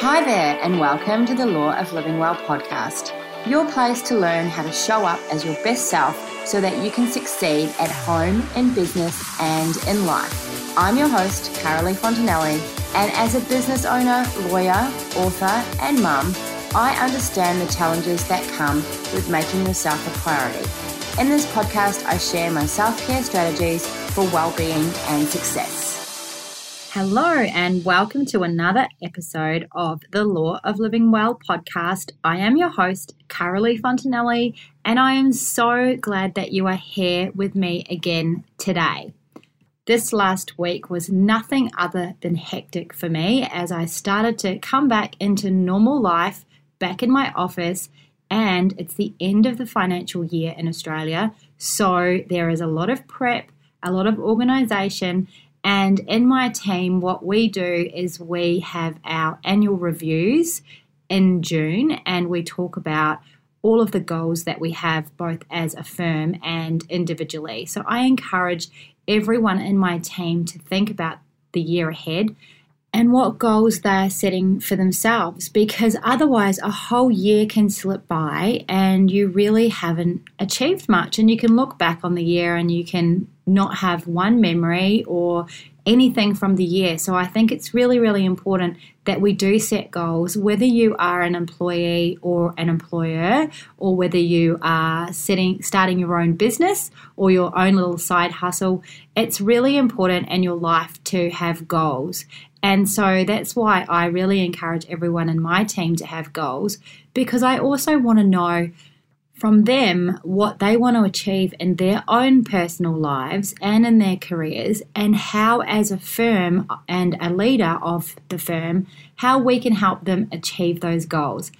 Hi there, and welcome to the Law of Living Well podcast, your place to learn how to show up as your best self so that you can succeed at home, in business, and in life. I'm your host, Carolee Fontanelli, and as a business owner, lawyer, author, and mum, I understand the challenges that come with making yourself a priority. In this podcast, I share my self care strategies for well being and success. Hello, and welcome to another episode of the Law of Living Well podcast. I am your host, Carolee Fontanelli, and I am so glad that you are here with me again today. This last week was nothing other than hectic for me as I started to come back into normal life, back in my office, and it's the end of the financial year in Australia. So there is a lot of prep, a lot of organization, and in my team, what we do is we have our annual reviews in June and we talk about all of the goals that we have both as a firm and individually. So I encourage everyone in my team to think about the year ahead and what goals they're setting for themselves because otherwise a whole year can slip by and you really haven't achieved much and you can look back on the year and you can not have one memory or anything from the year. So I think it's really, really important that we do set goals, whether you are an employee or an employer, or whether you are setting, starting your own business or your own little side hustle. It's really important in your life to have goals. And so that's why I really encourage everyone in my team to have goals because I also want to know from them what they want to achieve in their own personal lives and in their careers, and how, as a firm and a leader of the firm, how we can help them achieve those goals.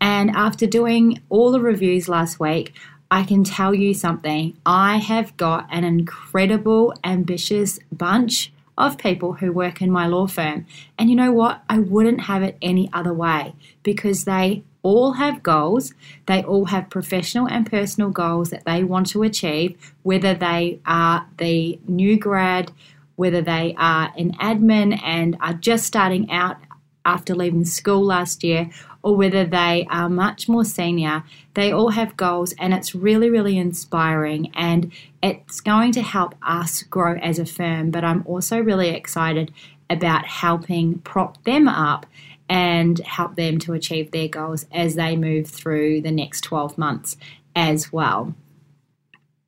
And after doing all the reviews last week, I can tell you something. I have got an incredible, ambitious bunch of people who work in my law firm. And you know what? I wouldn't have it any other way because they all have goals. They all have professional and personal goals that they want to achieve, whether they are the new grad, whether they are an admin and are just starting out after leaving school last year, or whether they are much more senior. They all have goals, and it's really, really inspiring. And it's going to help us grow as a firm. But I'm also really excited about helping prop them up and help them to achieve their goals as they move through the next 12 months as well.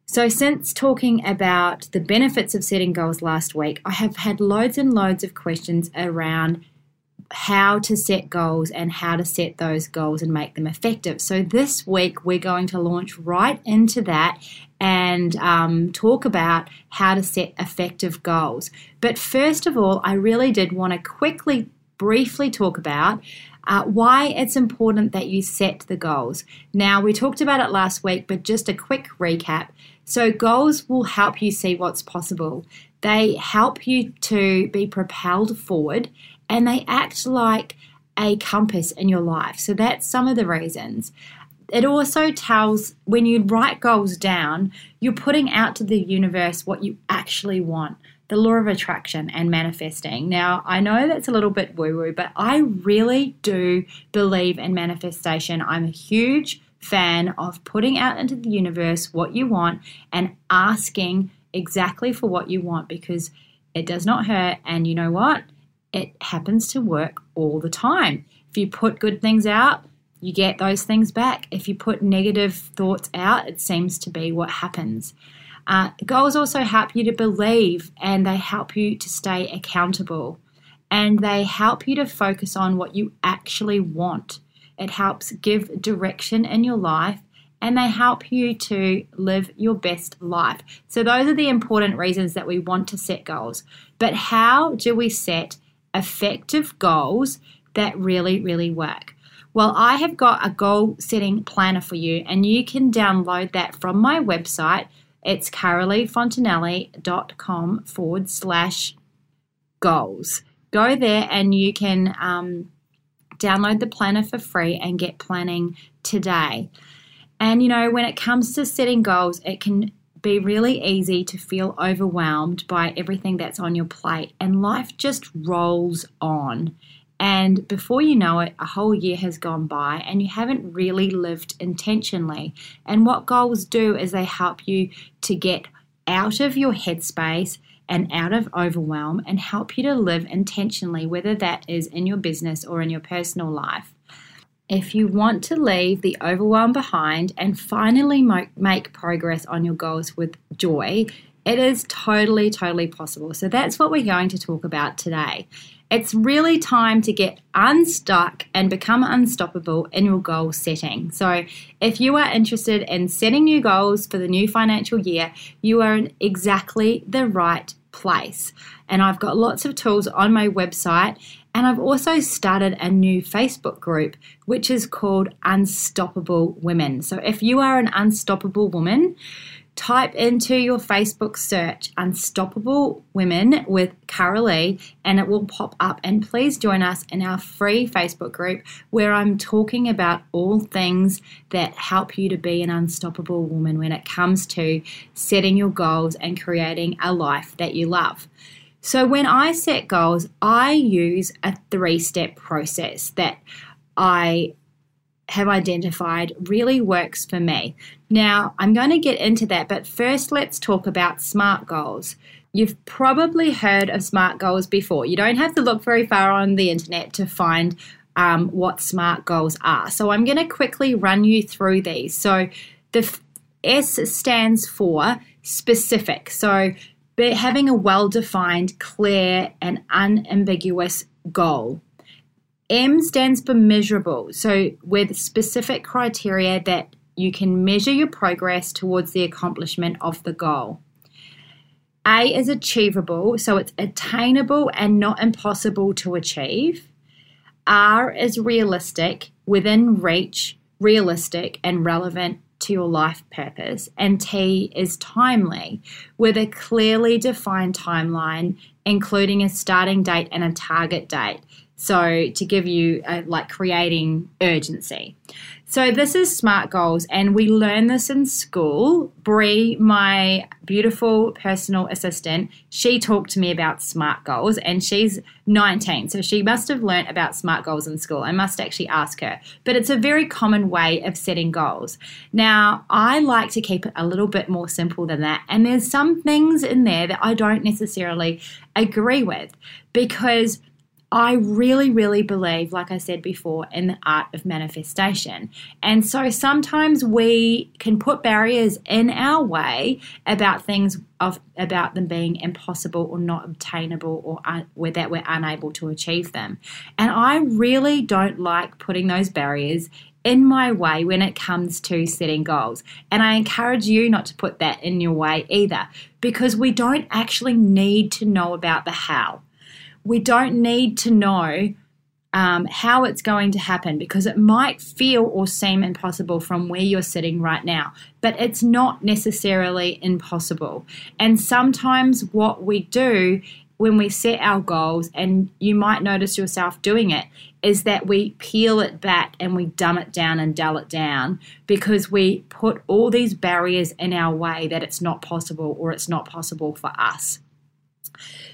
So, since talking about the benefits of setting goals last week, I have had loads and loads of questions around how to set goals and how to set those goals and make them effective. So, this week we're going to launch right into that and um, talk about how to set effective goals. But first of all, I really did want to quickly briefly talk about uh, why it's important that you set the goals. Now, we talked about it last week, but just a quick recap. So, goals will help you see what's possible, they help you to be propelled forward, and they act like a compass in your life. So, that's some of the reasons. It also tells when you write goals down, you're putting out to the universe what you actually want the law of attraction and manifesting. Now, I know that's a little bit woo woo, but I really do believe in manifestation. I'm a huge fan of putting out into the universe what you want and asking exactly for what you want because it does not hurt. And you know what? It happens to work all the time. If you put good things out, you get those things back. If you put negative thoughts out, it seems to be what happens. Uh, goals also help you to believe and they help you to stay accountable and they help you to focus on what you actually want. It helps give direction in your life and they help you to live your best life. So, those are the important reasons that we want to set goals. But how do we set effective goals that really, really work? Well, I have got a goal setting planner for you, and you can download that from my website it's caroleefontanelli.com forward slash goals. Go there and you can um, download the planner for free and get planning today. And you know, when it comes to setting goals, it can be really easy to feel overwhelmed by everything that's on your plate, and life just rolls on. And before you know it, a whole year has gone by and you haven't really lived intentionally. And what goals do is they help you to get out of your headspace and out of overwhelm and help you to live intentionally, whether that is in your business or in your personal life. If you want to leave the overwhelm behind and finally make progress on your goals with joy, it is totally, totally possible. So that's what we're going to talk about today. It's really time to get unstuck and become unstoppable in your goal setting. So, if you are interested in setting new goals for the new financial year, you are in exactly the right place. And I've got lots of tools on my website. And I've also started a new Facebook group, which is called Unstoppable Women. So if you are an unstoppable woman, type into your Facebook search Unstoppable Women with Carolee and it will pop up. And please join us in our free Facebook group where I'm talking about all things that help you to be an unstoppable woman when it comes to setting your goals and creating a life that you love. So, when I set goals, I use a three step process that I have identified really works for me. Now, I'm going to get into that, but first let's talk about SMART goals. You've probably heard of SMART goals before. You don't have to look very far on the internet to find um, what SMART goals are. So I'm going to quickly run you through these. So the S stands for specific. So having a well defined, clear, and unambiguous goal. M stands for measurable, so with specific criteria that you can measure your progress towards the accomplishment of the goal. A is achievable, so it's attainable and not impossible to achieve. R is realistic, within reach, realistic, and relevant to your life purpose. And T is timely, with a clearly defined timeline, including a starting date and a target date. So, to give you a, like creating urgency. So, this is SMART goals, and we learn this in school. Brie, my beautiful personal assistant, she talked to me about SMART goals, and she's 19, so she must have learnt about SMART goals in school. I must actually ask her. But it's a very common way of setting goals. Now, I like to keep it a little bit more simple than that, and there's some things in there that I don't necessarily agree with because I really, really believe, like I said before, in the art of manifestation. And so sometimes we can put barriers in our way about things of about them being impossible or not obtainable or un, that we're unable to achieve them. And I really don't like putting those barriers in my way when it comes to setting goals. And I encourage you not to put that in your way either because we don't actually need to know about the how we don't need to know um, how it's going to happen because it might feel or seem impossible from where you're sitting right now, but it's not necessarily impossible. And sometimes what we do when we set our goals, and you might notice yourself doing it, is that we peel it back and we dumb it down and dull it down because we put all these barriers in our way that it's not possible or it's not possible for us.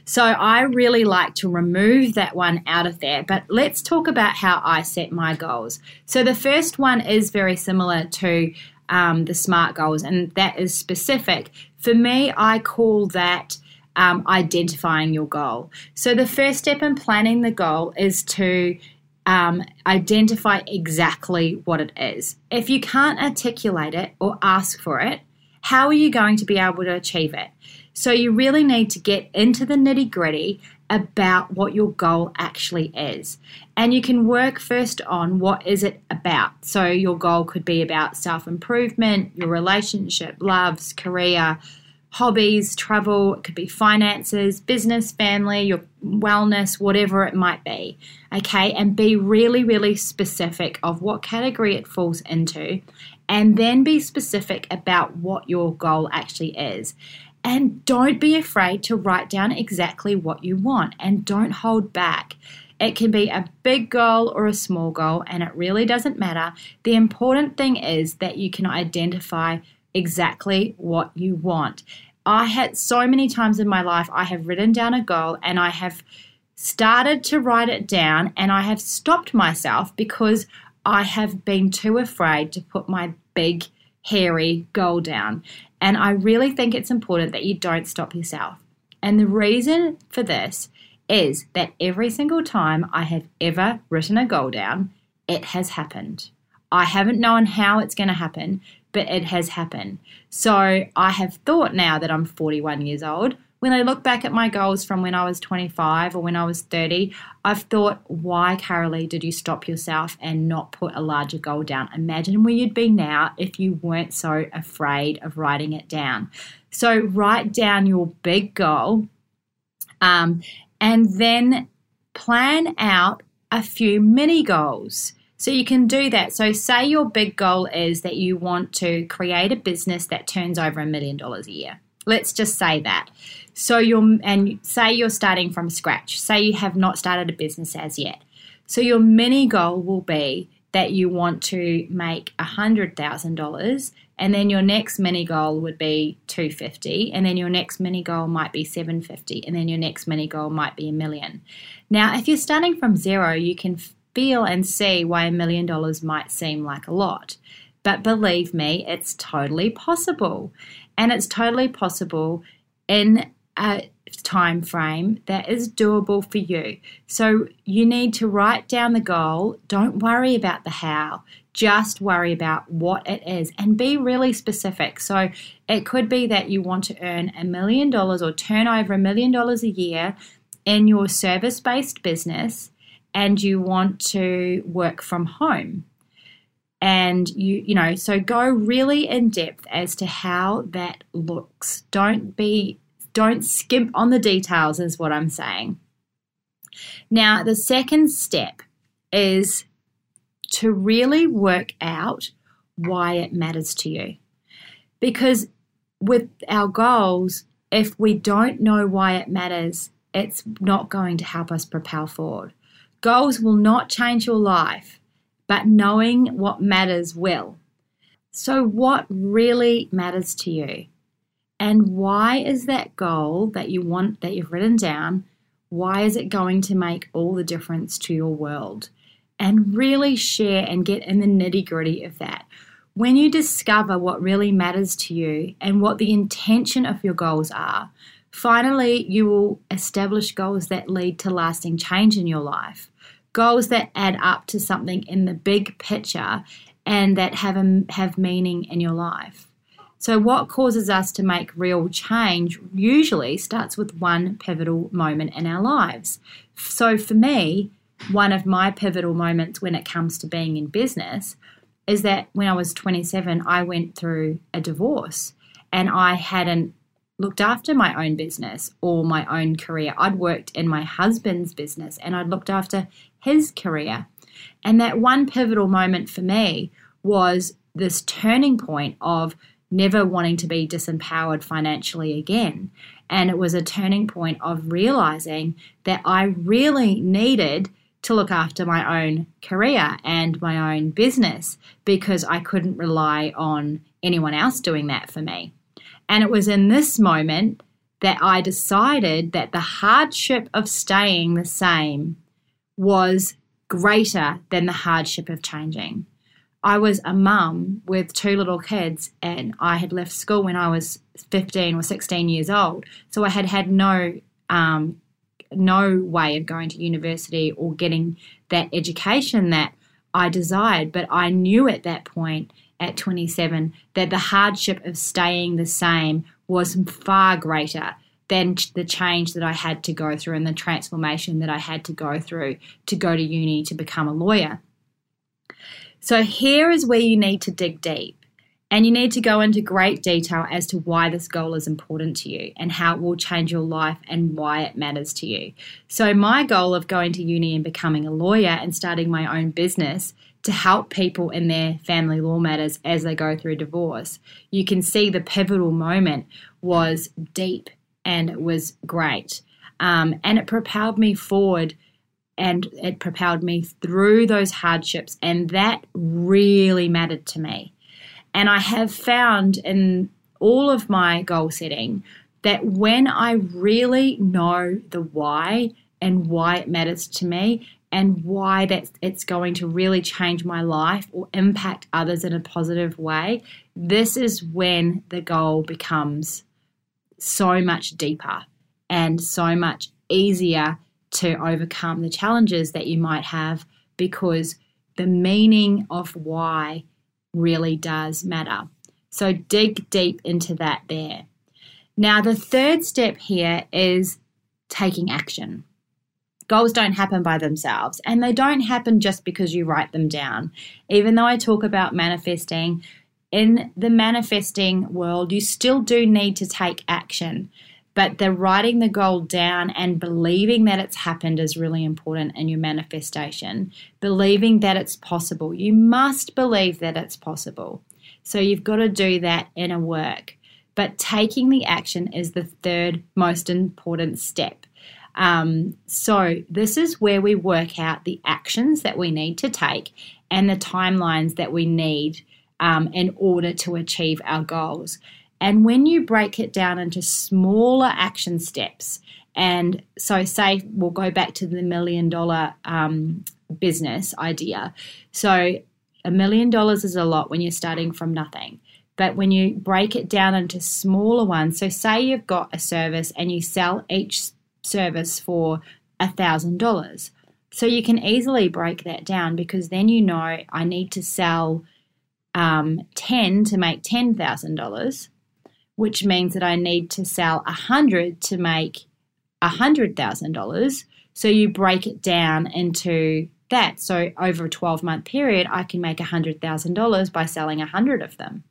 So I really like to remove that one out of there. But let's talk about how I set my goals. So the first one is very similar to um, the SMART goals, and that is specific. For me, I call that um, identifying your goal. So the first step in planning the goal is to um, identify exactly what it is. If you can't articulate it or ask for it, how are you going to be able to achieve it? So you really need to get into the nitty gritty about what your goal actually is. And you can work first on what is it about. So your goal could be about self-improvement, your relationship, loves, career, hobbies, travel, it could be finances, business, family, your wellness, whatever it might be. Okay? And be really really specific of what category it falls into and then be specific about what your goal actually is. And don't be afraid to write down exactly what you want and don't hold back. It can be a big goal or a small goal, and it really doesn't matter. The important thing is that you can identify exactly what you want. I had so many times in my life, I have written down a goal and I have started to write it down and I have stopped myself because I have been too afraid to put my big, hairy goal down. And I really think it's important that you don't stop yourself. And the reason for this is that every single time I have ever written a goal down, it has happened. I haven't known how it's going to happen, but it has happened. So I have thought now that I'm 41 years old. When I look back at my goals from when I was 25 or when I was 30, I've thought, why, Carolee, did you stop yourself and not put a larger goal down? Imagine where you'd be now if you weren't so afraid of writing it down. So write down your big goal um, and then plan out a few mini goals. So you can do that. So, say your big goal is that you want to create a business that turns over a million dollars a year. Let's just say that. So you're and say you're starting from scratch. Say you have not started a business as yet. So your mini goal will be that you want to make a hundred thousand dollars and then your next mini goal would be 250 and then your next mini goal might be 750 and then your next mini goal might be a million now if you're starting from zero you can feel and see why a million dollars might seem like a lot but believe me it's totally possible and it's totally possible in a time frame that is doable for you. So you need to write down the goal. Don't worry about the how. Just worry about what it is and be really specific. So it could be that you want to earn a million dollars or turn over a million dollars a year in your service based business and you want to work from home and you you know so go really in depth as to how that looks don't be don't skimp on the details, is what I'm saying. Now, the second step is to really work out why it matters to you. Because with our goals, if we don't know why it matters, it's not going to help us propel forward. Goals will not change your life, but knowing what matters will. So, what really matters to you? And why is that goal that you want, that you've written down, why is it going to make all the difference to your world? And really share and get in the nitty gritty of that. When you discover what really matters to you and what the intention of your goals are, finally you will establish goals that lead to lasting change in your life. Goals that add up to something in the big picture and that have, a, have meaning in your life. So, what causes us to make real change usually starts with one pivotal moment in our lives. So, for me, one of my pivotal moments when it comes to being in business is that when I was 27, I went through a divorce and I hadn't looked after my own business or my own career. I'd worked in my husband's business and I'd looked after his career. And that one pivotal moment for me was this turning point of never wanting to be disempowered financially again. And it was a turning point of realizing that I really needed to look after my own career and my own business because I couldn't rely on anyone else doing that for me. And it was in this moment that I decided that the hardship of staying the same was greater than the hardship of changing. I was a mum with two little kids, and I had left school when I was 15 or 16 years old. So I had had no um, no way of going to university or getting that education that I desired. But I knew at that point, at 27, that the hardship of staying the same was far greater than the change that I had to go through and the transformation that I had to go through to go to uni to become a lawyer. So here is where you need to dig deep. And you need to go into great detail as to why this goal is important to you and how it will change your life and why it matters to you. So, my goal of going to uni and becoming a lawyer and starting my own business to help people in their family law matters as they go through divorce, you can see the pivotal moment was deep and it was great. Um, and it propelled me forward and it propelled me through those hardships and that really mattered to me and i have found in all of my goal setting that when i really know the why and why it matters to me and why that it's going to really change my life or impact others in a positive way, this is when the goal becomes so much deeper and so much easier to overcome the challenges that you might have because the meaning of why really does matter. So dig deep into that there. Now, the third step here is taking action. Goals don't happen by themselves, and they don't happen just because you write them down. Even though I talk about manifesting, in the manifesting world, you still do need to take action. But the writing the goal down and believing that it's happened is really important in your manifestation. Believing that it's possible. You must believe that it's possible. So you've got to do that inner work. But taking the action is the third most important step. Um, so, this is where we work out the actions that we need to take and the timelines that we need um, in order to achieve our goals. And when you break it down into smaller action steps, and so say we'll go back to the million dollar um, business idea. So, a million dollars is a lot when you're starting from nothing. But when you break it down into smaller ones, so say you've got a service and you sell each service for a thousand dollars. So you can easily break that down because then you know I need to sell um, 10 to make $10,000, which means that I need to sell 100 to make $100,000. So you break it down into that. So over a 12 month period, I can make $100,000 by selling 100 of them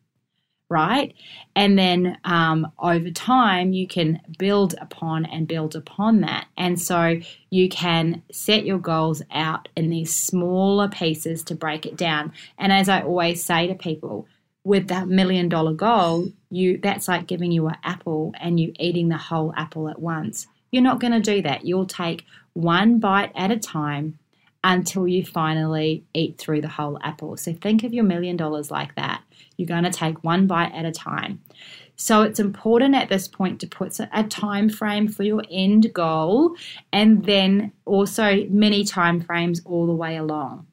right? And then um, over time, you can build upon and build upon that. And so you can set your goals out in these smaller pieces to break it down. And as I always say to people, with that million dollar goal, you that's like giving you an apple and you eating the whole apple at once. You're not going to do that. You'll take one bite at a time until you finally eat through the whole apple. So think of your million dollars like that. You're going to take one bite at a time. So it's important at this point to put a time frame for your end goal and then also many time frames all the way along.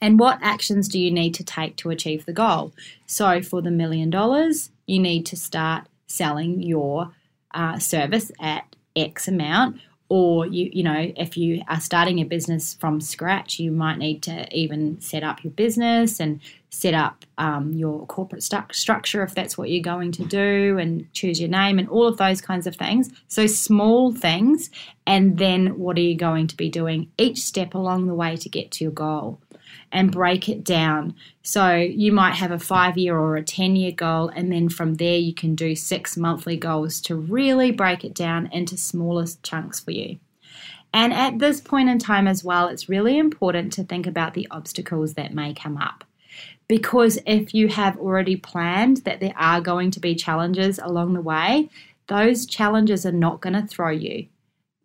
And what actions do you need to take to achieve the goal? So for the million dollars, you need to start selling your uh, service at X amount or you you know if you are starting a business from scratch you might need to even set up your business and set up um, your corporate structure if that's what you're going to do and choose your name and all of those kinds of things. So small things and then what are you going to be doing each step along the way to get to your goal and break it down. So you might have a five year or a 10 year goal, and then from there you can do six monthly goals to really break it down into smaller chunks for you. And at this point in time as well, it's really important to think about the obstacles that may come up. Because if you have already planned that there are going to be challenges along the way, those challenges are not going to throw you.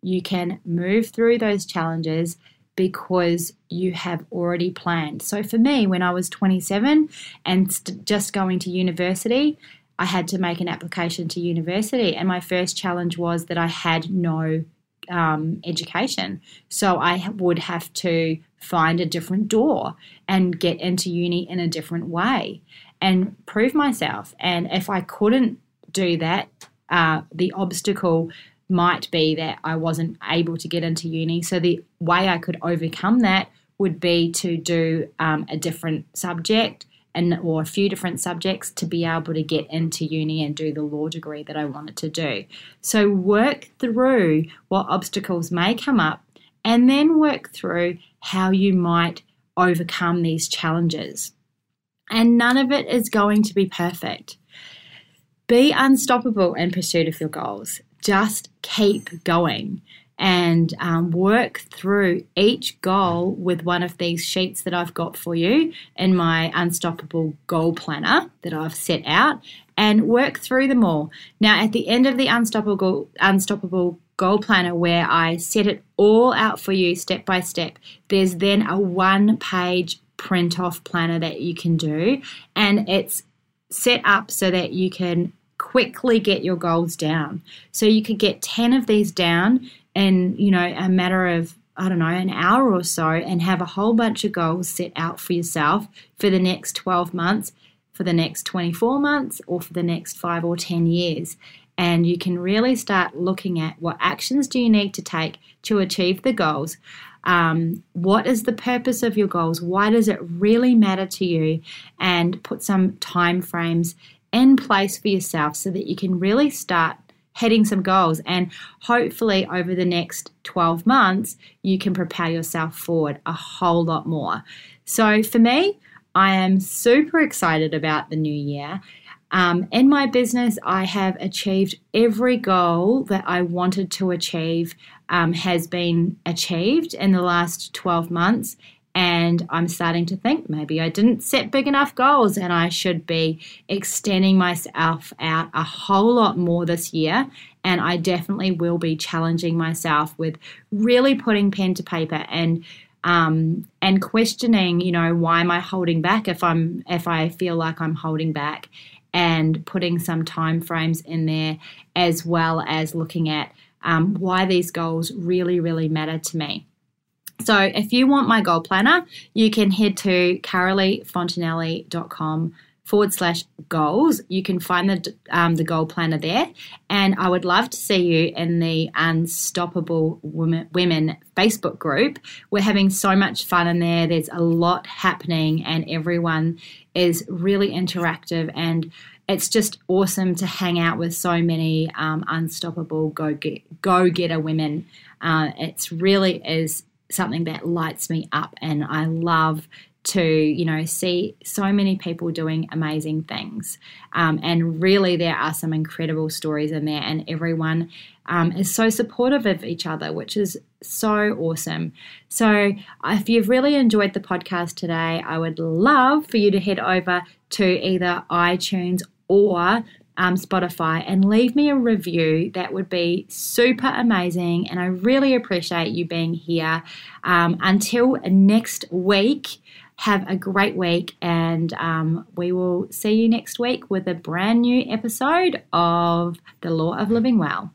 You can move through those challenges because you have already planned. So for me, when I was 27 and st- just going to university, I had to make an application to university, and my first challenge was that I had no um, education. So I would have to find a different door and get into uni in a different way and prove myself. And if I couldn't do that, uh, the obstacle might be that I wasn't able to get into uni. So the way I could overcome that would be to do um, a different subject and or a few different subjects to be able to get into uni and do the law degree that I wanted to do. So work through what obstacles may come up and then work through how you might overcome these challenges. And none of it is going to be perfect. Be unstoppable in pursuit of your goals just keep going and um, work through each goal with one of these sheets that I've got for you in my Unstoppable Goal Planner that I've set out and work through them all. Now, at the end of the Unstoppable, Unstoppable Goal Planner, where I set it all out for you step by step, there's then a one page print off planner that you can do, and it's set up so that you can quickly get your goals down. So you could get 10 of these down in, you know, a matter of I don't know, an hour or so and have a whole bunch of goals set out for yourself for the next 12 months, for the next 24 months, or for the next five or 10 years. And you can really start looking at what actions do you need to take to achieve the goals. Um, what is the purpose of your goals? Why does it really matter to you? And put some time frames in place for yourself so that you can really start hitting some goals. And hopefully, over the next 12 months, you can propel yourself forward a whole lot more. So, for me, I am super excited about the new year. Um, in my business, I have achieved every goal that I wanted to achieve, um, has been achieved in the last 12 months. And I'm starting to think maybe I didn't set big enough goals and I should be extending myself out a whole lot more this year. And I definitely will be challenging myself with really putting pen to paper and um, and questioning, you know, why am I holding back if I'm if I feel like I'm holding back, and putting some time frames in there as well as looking at um, why these goals really really matter to me. So if you want my goal planner, you can head to caroleefontanelli.com forward slash goals. You can find the um, the goal planner there, and I would love to see you in the Unstoppable Women, Women Facebook group. We're having so much fun in there. There's a lot happening, and everyone is really interactive and. It's just awesome to hang out with so many um, unstoppable go get, go getter women. Uh, it's really is something that lights me up and I love to you know see so many people doing amazing things. Um, and really there are some incredible stories in there and everyone um, is so supportive of each other which is so awesome. So if you've really enjoyed the podcast today i would love for you to head over to either itunes or um, Spotify and leave me a review. That would be super amazing. And I really appreciate you being here. Um, until next week, have a great week. And um, we will see you next week with a brand new episode of The Law of Living Well.